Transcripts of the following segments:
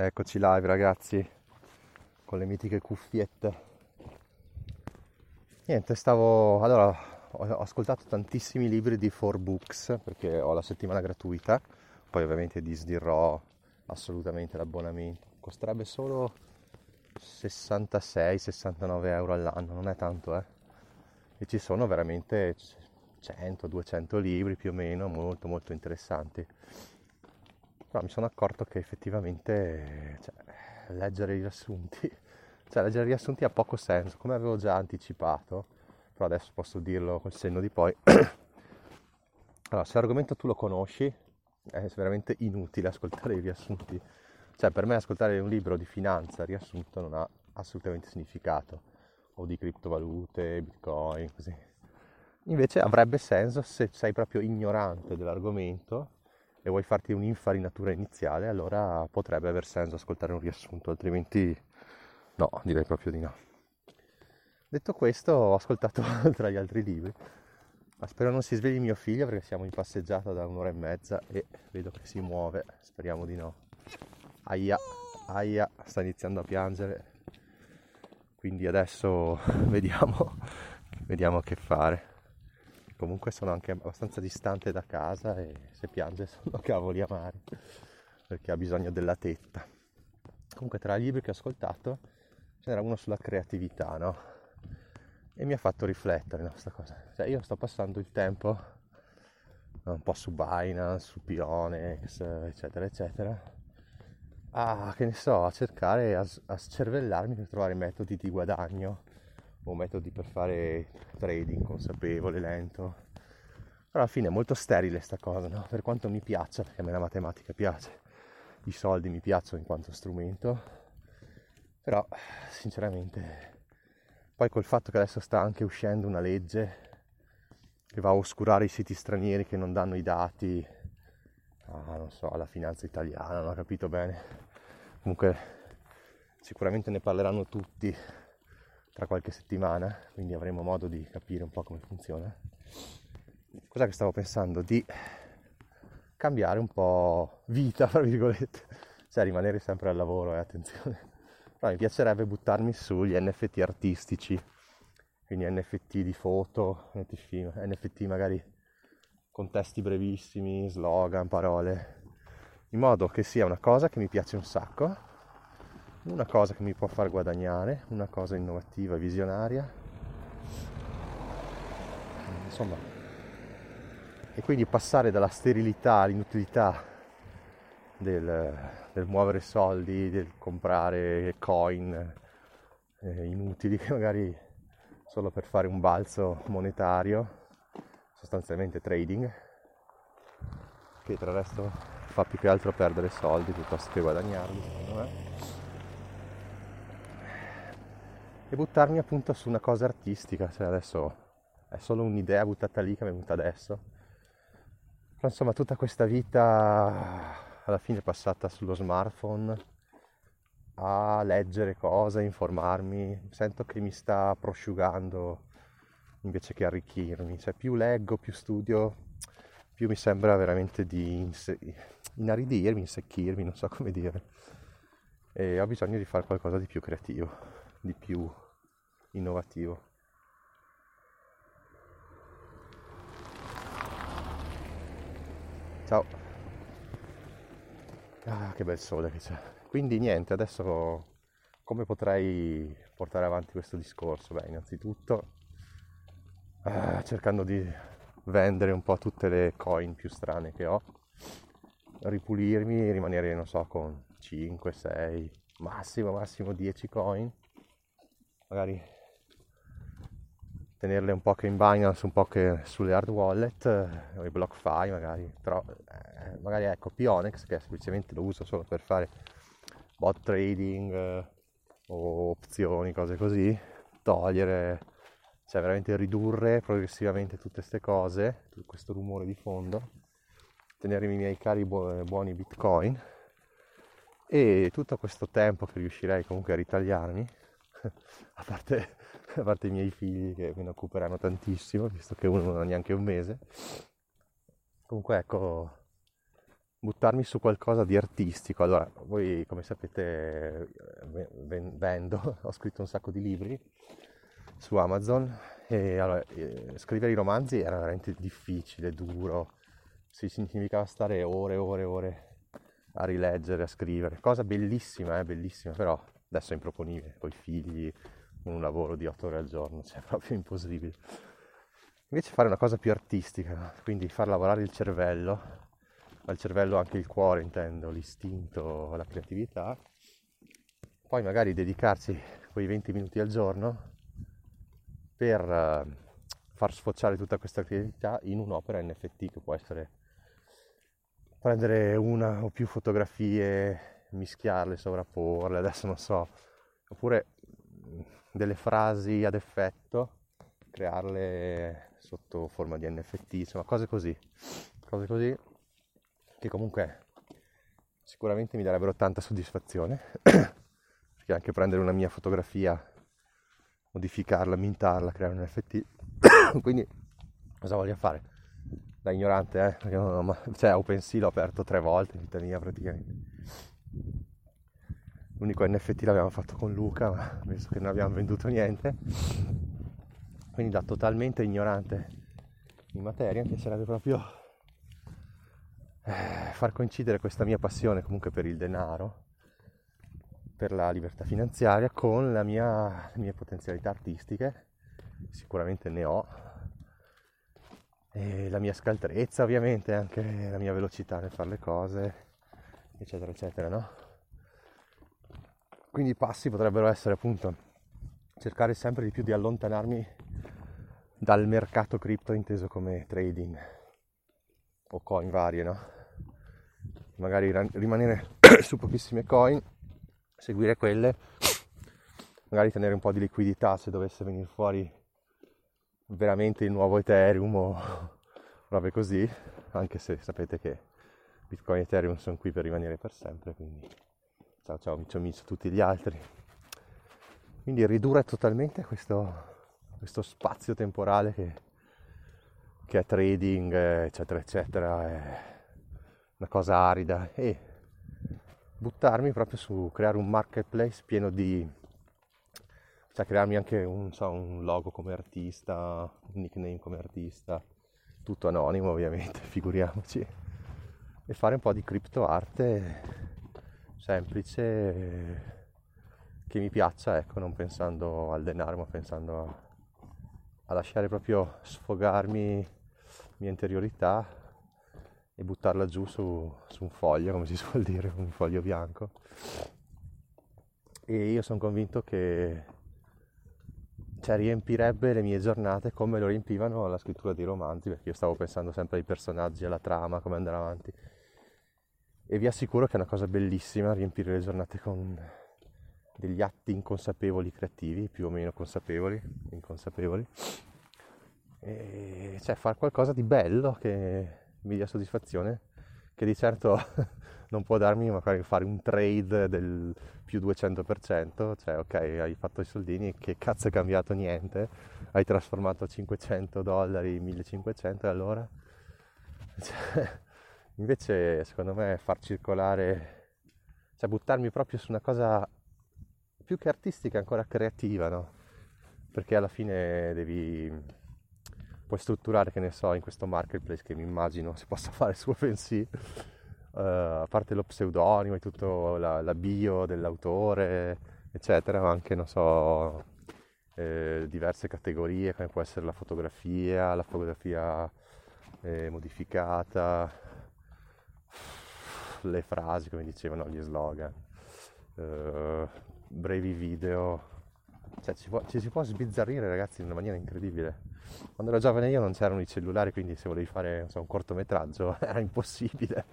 Eccoci live ragazzi, con le mitiche cuffiette. Niente, stavo... Allora, ho ascoltato tantissimi libri di 4Books perché ho la settimana gratuita, poi ovviamente disdirò assolutamente l'abbonamento. Costerebbe solo 66-69 euro all'anno, non è tanto eh. E ci sono veramente 100-200 libri più o meno, molto molto interessanti però mi sono accorto che effettivamente cioè, leggere i riassunti, cioè leggere i riassunti ha poco senso, come avevo già anticipato, però adesso posso dirlo col senno di poi. allora, se l'argomento tu lo conosci, è veramente inutile ascoltare i riassunti. Cioè, per me ascoltare un libro di finanza riassunto non ha assolutamente significato, o di criptovalute, bitcoin, così. Invece avrebbe senso se sei proprio ignorante dell'argomento e vuoi farti un'infarinatura iniziale, allora potrebbe aver senso ascoltare un riassunto, altrimenti no, direi proprio di no. Detto questo, ho ascoltato tra gli altri libri, ma spero non si svegli mio figlio perché siamo in passeggiata da un'ora e mezza e vedo che si muove, speriamo di no. Aia, aia, sta iniziando a piangere, quindi adesso vediamo, vediamo che fare comunque sono anche abbastanza distante da casa e se piange sono cavoli amari perché ha bisogno della tetta. Comunque tra i libri che ho ascoltato ce n'era uno sulla creatività, no? E mi ha fatto riflettere no, questa cosa. Cioè io sto passando il tempo un po' su Binance, su Pionex, eccetera, eccetera, a, che ne so, a cercare, a, a cervellarmi per trovare metodi di guadagno o metodi per fare trading consapevole, lento. Però alla fine è molto sterile sta cosa, no? Per quanto mi piaccia, perché a me la matematica piace, i soldi mi piacciono in quanto strumento, però sinceramente poi col fatto che adesso sta anche uscendo una legge che va a oscurare i siti stranieri che non danno i dati ah, non so, alla finanza italiana, non ho capito bene. Comunque sicuramente ne parleranno tutti tra qualche settimana, quindi avremo modo di capire un po' come funziona. Cos'è che stavo pensando? Di cambiare un po' vita, tra virgolette, cioè rimanere sempre al lavoro, eh, attenzione. Però mi piacerebbe buttarmi sugli NFT artistici, quindi NFT di foto, NFT magari con testi brevissimi, slogan, parole, in modo che sia una cosa che mi piace un sacco una cosa che mi può far guadagnare, una cosa innovativa, visionaria. Insomma, e quindi passare dalla sterilità all'inutilità del, del muovere soldi, del comprare coin eh, inutili che magari solo per fare un balzo monetario, sostanzialmente trading, che tra l'altro fa più che altro perdere soldi piuttosto che guadagnarli, secondo me e buttarmi appunto su una cosa artistica, cioè adesso è solo un'idea buttata lì che mi è venuta adesso. Però insomma tutta questa vita alla fine è passata sullo smartphone a leggere cose, informarmi, sento che mi sta prosciugando invece che arricchirmi, cioè più leggo, più studio, più mi sembra veramente di inse- inaridirmi, insecchirmi, non so come dire. E ho bisogno di fare qualcosa di più creativo di più innovativo. Ciao. Ah, che bel sole che c'è. Quindi niente, adesso come potrei portare avanti questo discorso? Beh, innanzitutto ah, cercando di vendere un po' tutte le coin più strane che ho, ripulirmi e rimanere, non so, con 5, 6, massimo, massimo 10 coin magari tenerle un po' che in Binance, un po' che sulle hard wallet o i BlockFi magari, però eh, magari ecco Pionex che semplicemente lo uso solo per fare bot trading eh, o opzioni, cose così, togliere, cioè veramente ridurre progressivamente tutte queste cose, tutto questo rumore di fondo, tenermi i miei cari bu- buoni bitcoin e tutto questo tempo che riuscirei comunque a ritagliarmi a, parte, a parte i miei figli che me ne occuperanno tantissimo, visto che uno non ha neanche un mese. Comunque ecco, buttarmi su qualcosa di artistico. Allora, voi come sapete vendo, ho scritto un sacco di libri su Amazon e allora, eh, scrivere i romanzi era veramente difficile, duro, si significava stare ore e ore e ore a rileggere, a scrivere, cosa bellissima, eh, bellissima, però adesso è improponibile, con figli, un lavoro di otto ore al giorno, cioè è proprio impossibile. Invece fare una cosa più artistica, quindi far lavorare il cervello, ma il cervello anche il cuore intendo, l'istinto, la creatività, poi magari dedicarsi quei 20 minuti al giorno per uh, far sfociare tutta questa creatività in un'opera NFT che può essere prendere una o più fotografie, mischiarle, sovrapporle, adesso non so, oppure delle frasi ad effetto, crearle sotto forma di NFT, insomma cose così, cose così che comunque sicuramente mi darebbero tanta soddisfazione, perché anche prendere una mia fotografia, modificarla, mintarla, creare un NFT, quindi cosa voglio fare? Da ignorante, eh? Perché non ho cioè OpenSea l'ho aperto tre volte in vita mia praticamente. L'unico NFT l'abbiamo fatto con Luca, ma visto che non abbiamo venduto niente, quindi da totalmente ignorante in materia mi piacerebbe proprio eh, far coincidere questa mia passione comunque per il denaro, per la libertà finanziaria con mia, le mie potenzialità artistiche, sicuramente ne ho, e la mia scaltrezza ovviamente, anche la mia velocità nel fare le cose, eccetera, eccetera, no? Quindi i passi potrebbero essere appunto cercare sempre di più di allontanarmi dal mercato cripto inteso come trading o coin varie, no? Magari rimanere su pochissime coin, seguire quelle, magari tenere un po' di liquidità se dovesse venire fuori veramente il nuovo Ethereum o robe così, anche se sapete che Bitcoin e Ethereum sono qui per rimanere per sempre, quindi ciao ciao micio micio tutti gli altri. Quindi ridurre totalmente questo questo spazio temporale che, che è trading, eccetera, eccetera, è una cosa arida e buttarmi proprio su creare un marketplace pieno di cioè crearmi anche un, so, un logo come artista, un nickname come artista, tutto anonimo ovviamente, figuriamoci, e fare un po' di criptoarte semplice che mi piaccia, ecco, non pensando al denaro, ma pensando a a lasciare proprio sfogarmi mia interiorità e buttarla giù su, su un foglio, come si suol dire, un foglio bianco. E io sono convinto che cioè, riempirebbe le mie giornate come lo riempivano la scrittura dei romanzi, perché io stavo pensando sempre ai personaggi, alla trama, come andare avanti. E vi assicuro che è una cosa bellissima riempire le giornate con degli atti inconsapevoli creativi, più o meno consapevoli, inconsapevoli, e cioè fare qualcosa di bello che mi dia soddisfazione, che di certo non può darmi magari fare un trade del più 200%, cioè ok hai fatto i soldini, che cazzo è cambiato niente, hai trasformato 500 dollari in 1500 e allora? Cioè, invece secondo me far circolare, cioè buttarmi proprio su una cosa più che artistica, ancora creativa, no? Perché alla fine devi puoi strutturare, che ne so, in questo marketplace che mi immagino si possa fare su OpenSea, uh, a parte lo pseudonimo e tutto la, la, bio dell'autore, eccetera, ma anche, non so, eh, diverse categorie, come può essere la fotografia, la fotografia eh, modificata, le frasi, come dicevano, gli slogan. Uh, brevi video, cioè ci, può, ci, si può sbizzarrire ragazzi in una maniera incredibile. Quando ero giovane io non c'erano i cellulari, quindi se volevi fare so, un cortometraggio era impossibile,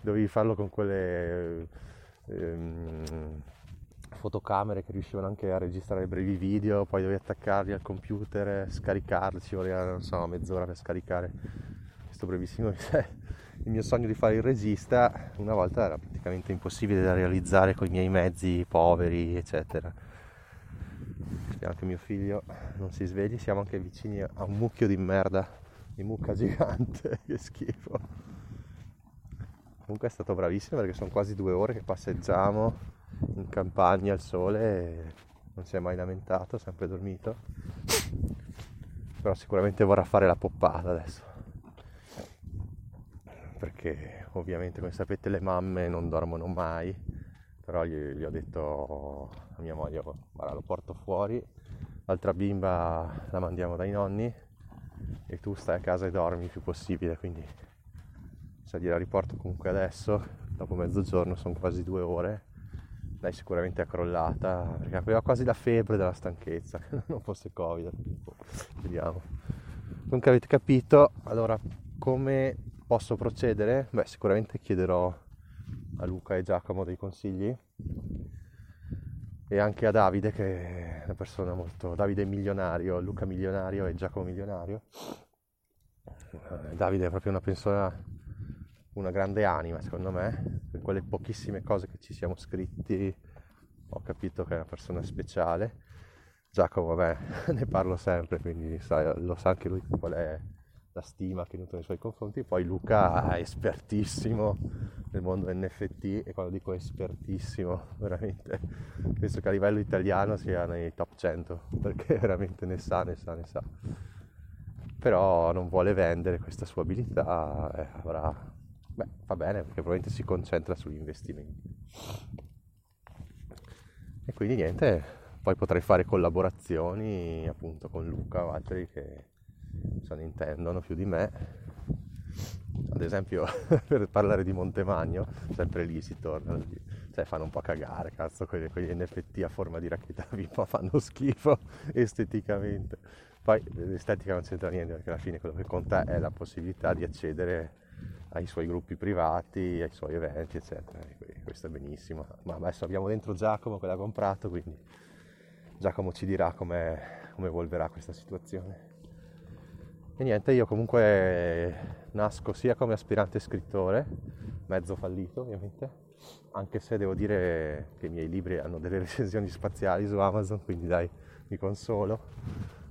dovevi farlo con quelle ehm, fotocamere che riuscivano anche a registrare brevi video, poi dovevi attaccarli al computer, scaricarli, ci voleva non so, mezz'ora per scaricare questo brevissimo il mio sogno di fare il regista una volta era praticamente impossibile da realizzare con i miei mezzi poveri, eccetera. Speriamo che mio figlio non si svegli, siamo anche vicini a un mucchio di merda, di mucca gigante, che schifo. comunque è stato bravissimo perché sono quasi due ore che passeggiamo in campagna al sole e non si è mai lamentato, sempre dormito. Però sicuramente vorrà fare la poppata adesso. Perché ovviamente come sapete le mamme non dormono mai, però gli, gli ho detto a mia moglie, guarda lo porto fuori, l'altra bimba la mandiamo dai nonni e tu stai a casa e dormi il più possibile, quindi se gliela riporto comunque adesso, dopo mezzogiorno, sono quasi due ore, lei sicuramente è crollata, perché aveva quasi la febbre della stanchezza, che non fosse Covid, vediamo. Comunque avete capito, allora come posso procedere? Beh, sicuramente chiederò a Luca e Giacomo dei consigli e anche a Davide che è una persona molto Davide milionario, Luca milionario e Giacomo milionario eh, Davide è proprio una persona una grande anima secondo me per quelle pochissime cose che ci siamo scritti ho capito che è una persona speciale Giacomo vabbè ne parlo sempre quindi sa, lo sa anche lui qual è la stima che nutro nei suoi confronti. Poi Luca è espertissimo nel mondo NFT e quando dico espertissimo, veramente penso che a livello italiano sia nei top 100 perché veramente ne sa, ne sa, ne sa. Però non vuole vendere questa sua abilità, eh, avrà... Beh, va bene perché probabilmente si concentra sugli investimenti. E quindi niente, poi potrei fare collaborazioni appunto con Luca o altri che se ne intendono più di me. Ad esempio, per parlare di Montemagno, sempre lì si torna, cioè fanno un po' cagare, cazzo, quegli, quegli NFT a forma di racchetta VIP fanno schifo esteticamente. Poi l'estetica non c'entra niente perché alla fine quello che conta è la possibilità di accedere ai suoi gruppi privati, ai suoi eventi, eccetera. E questo è benissimo. Ma adesso abbiamo dentro Giacomo che l'ha comprato, quindi Giacomo ci dirà come evolverà questa situazione. E niente, io comunque nasco sia come aspirante scrittore, mezzo fallito ovviamente, anche se devo dire che i miei libri hanno delle recensioni spaziali su Amazon, quindi dai, mi consolo.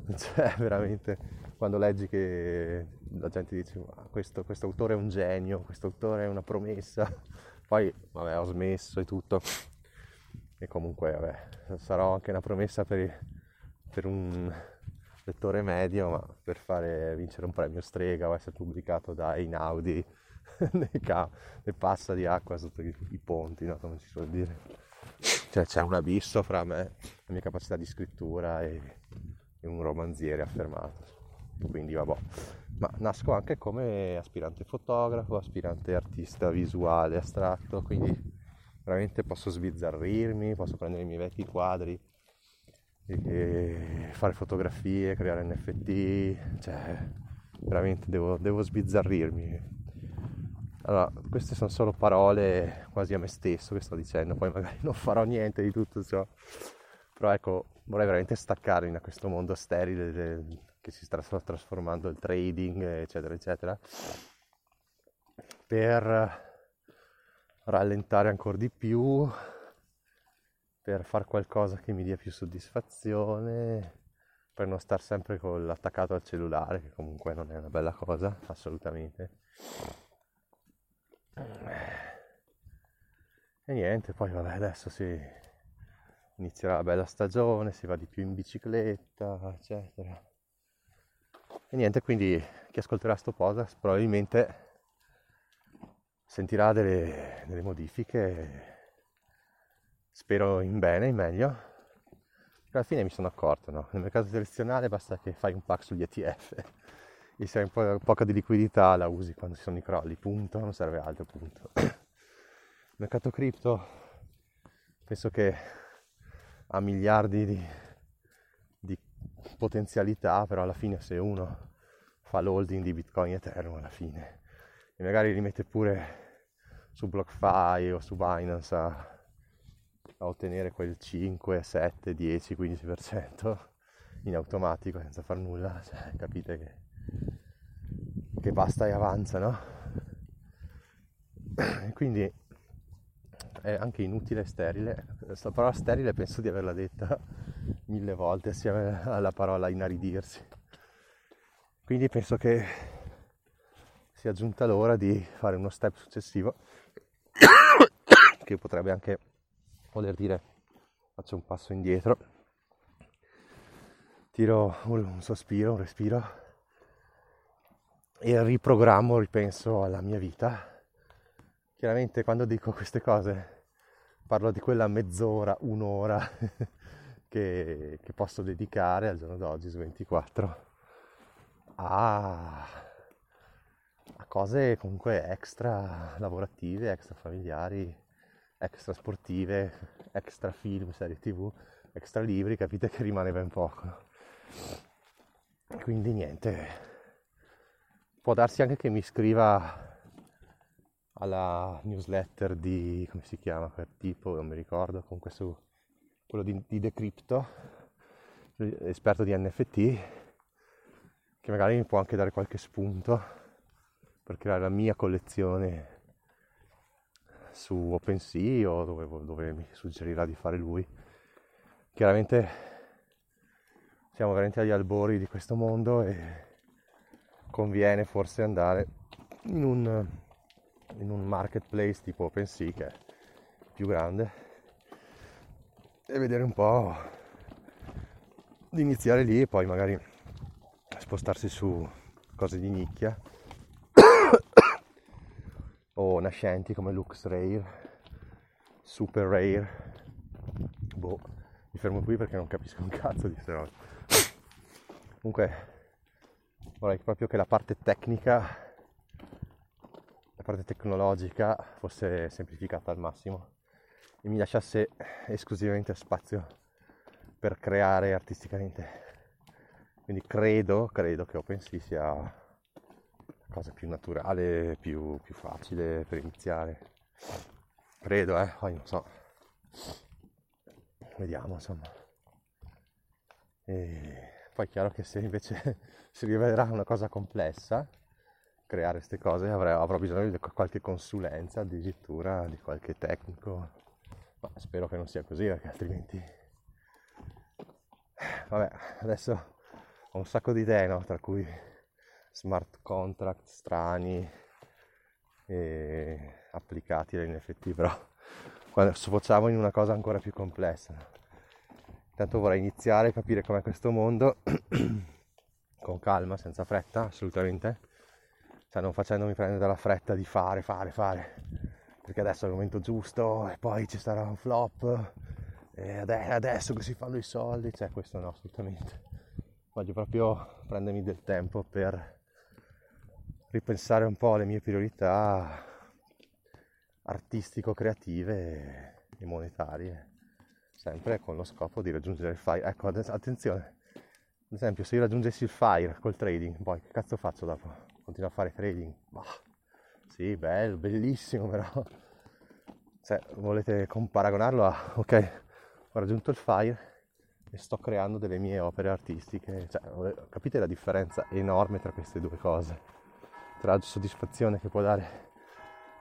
Cioè, veramente, quando leggi che la gente dice questo, questo autore è un genio, questo autore è una promessa, poi vabbè ho smesso e tutto. E comunque vabbè, sarò anche una promessa per, per un lettore medio, ma per fare vincere un premio strega o essere pubblicato da Einaudi nei, ca- nei passa di acqua sotto i, i ponti, no? come si suol dire. Cioè c'è un abisso fra me, la mia capacità di scrittura e, e un romanziere affermato. Quindi vabbè, ma nasco anche come aspirante fotografo, aspirante artista visuale astratto, quindi veramente posso sbizzarrirmi, posso prendere i miei vecchi quadri e fare fotografie, creare NFT, cioè veramente devo, devo sbizzarrirmi. Allora, queste sono solo parole quasi a me stesso che sto dicendo, poi magari non farò niente di tutto ciò, però ecco, vorrei veramente staccarmi da questo mondo sterile che si sta trasformando il trading, eccetera, eccetera, per rallentare ancora di più per fare qualcosa che mi dia più soddisfazione, per non star sempre con l'attaccato al cellulare, che comunque non è una bella cosa, assolutamente. E niente, poi vabbè, adesso si inizierà la bella stagione, si va di più in bicicletta, eccetera. E niente, quindi chi ascolterà sto podcast probabilmente sentirà delle, delle modifiche spero in bene, in meglio. Alla fine mi sono accorto, no? Nel mercato tradizionale basta che fai un pack sugli ETF e se hai un po' poca di liquidità la usi quando ci sono i crolli, punto, non serve altro, punto. Mercato cripto penso che ha miliardi di, di potenzialità, però alla fine se uno fa l'holding di Bitcoin Ethereum alla fine e magari li mette pure su BlockFi o su Binance a a ottenere quel 5, 7, 10, 15% in automatico senza far nulla, cioè, capite che, che basta e avanza, no? Quindi è anche inutile e sterile. Questa parola sterile penso di averla detta mille volte assieme alla parola inaridirsi. Quindi penso che si è aggiunta l'ora di fare uno step successivo che potrebbe anche voler dire faccio un passo indietro, tiro un sospiro, un respiro e riprogrammo, ripenso alla mia vita. Chiaramente quando dico queste cose parlo di quella mezz'ora, un'ora che, che posso dedicare al giorno d'oggi su 24 a, a cose comunque extra lavorative, extra familiari, extra sportive, extra film, serie tv, extra libri, capite che rimane ben poco. Quindi niente, può darsi anche che mi iscriva alla newsletter di, come si chiama quel tipo, non mi ricordo, comunque su quello di, di Decrypto, esperto di NFT, che magari mi può anche dare qualche spunto per creare la mia collezione su OpenSea o dove, dove mi suggerirà di fare lui. Chiaramente siamo veramente agli albori di questo mondo e conviene forse andare in un, in un marketplace tipo OpenSea che è più grande e vedere un po' di iniziare lì e poi magari spostarsi su cose di nicchia o nascenti come Lux Rare, Super Rare. Boh, mi fermo qui perché non capisco un cazzo di queste robe. Comunque vorrei proprio che la parte tecnica, la parte tecnologica fosse semplificata al massimo e mi lasciasse esclusivamente spazio per creare artisticamente. Quindi credo, credo che OpenSea sia cosa più naturale, più, più facile per iniziare. Credo, eh, poi non so. Vediamo, insomma. E poi è chiaro che se invece si rivelerà una cosa complessa, creare queste cose avrò, avrò bisogno di qualche consulenza addirittura, di qualche tecnico ma spero che non sia così perché altrimenti vabbè adesso ho un sacco di idee no? tra cui smart contract strani e applicati all'NFT però quando sfociamo in una cosa ancora più complessa. Intanto vorrei iniziare a capire com'è questo mondo con calma senza fretta assolutamente. Cioè non facendomi prendere dalla fretta di fare fare fare. Perché adesso è il momento giusto e poi ci sarà un flop e adesso che si fanno i soldi, cioè questo no assolutamente. Voglio proprio prendermi del tempo per ripensare un po' alle mie priorità artistico-creative e monetarie, sempre con lo scopo di raggiungere il fire. Ecco, attenzione, ad esempio se io raggiungessi il fire col trading, poi che cazzo faccio dopo? Continuo a fare trading? Bah sì, bello, bellissimo però. Se volete paragonarlo a, ok, ho raggiunto il fire e sto creando delle mie opere artistiche. Cioè, capite la differenza enorme tra queste due cose? Tra la soddisfazione che può dare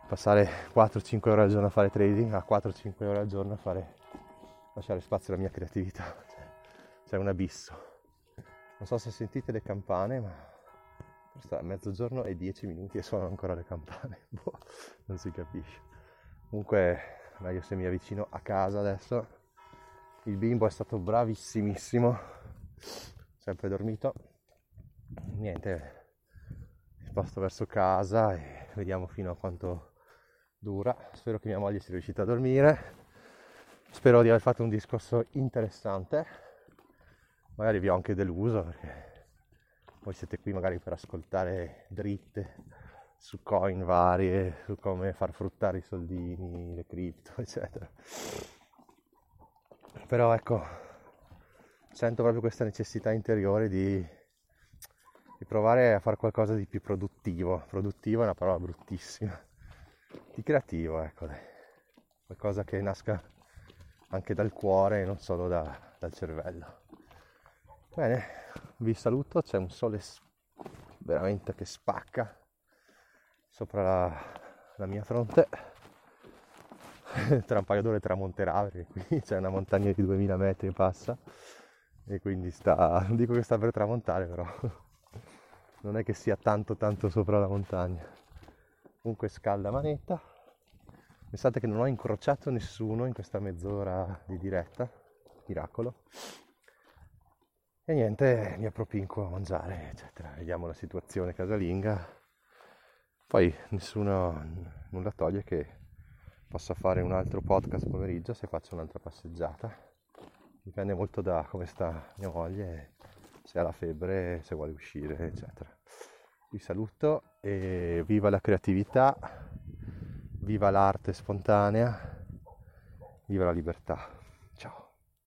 passare 4-5 ore al giorno a fare trading a 4-5 ore al giorno a fare lasciare spazio alla mia creatività. Cioè, c'è un abisso. Non so se sentite le campane, ma sta mezzogiorno e 10 minuti e suonano ancora le campane. boh, non si capisce. Comunque, meglio se mi avvicino a casa adesso. Il bimbo è stato bravissimissimo, sempre dormito. Niente, sposto verso casa e vediamo fino a quanto dura. Spero che mia moglie sia riuscita a dormire. Spero di aver fatto un discorso interessante. Magari vi ho anche deluso perché voi siete qui magari per ascoltare dritte su coin varie, su come far fruttare i soldini, le cripto, eccetera. Però ecco, sento proprio questa necessità interiore di, di provare a fare qualcosa di più produttivo. Produttivo è una parola bruttissima. Di creativo, ecco, qualcosa che nasca anche dal cuore e non solo da, dal cervello. Bene, vi saluto, c'è un sole veramente che spacca sopra la, la mia fronte. Tra un paio d'ore tramonterà perché qui c'è una montagna di 2000 metri e passa e quindi sta, non dico che sta per tramontare però non è che sia tanto tanto sopra la montagna. Comunque scalda manetta. Pensate che non ho incrociato nessuno in questa mezz'ora di diretta, miracolo. E niente, mi appropinco a mangiare, eccetera. Vediamo la situazione casalinga. Poi nessuno, nulla toglie che possa fare un altro podcast pomeriggio se faccio un'altra passeggiata. Dipende molto da come sta mia moglie, se ha la febbre, se vuole uscire, eccetera. Vi saluto e viva la creatività, viva l'arte spontanea, viva la libertà.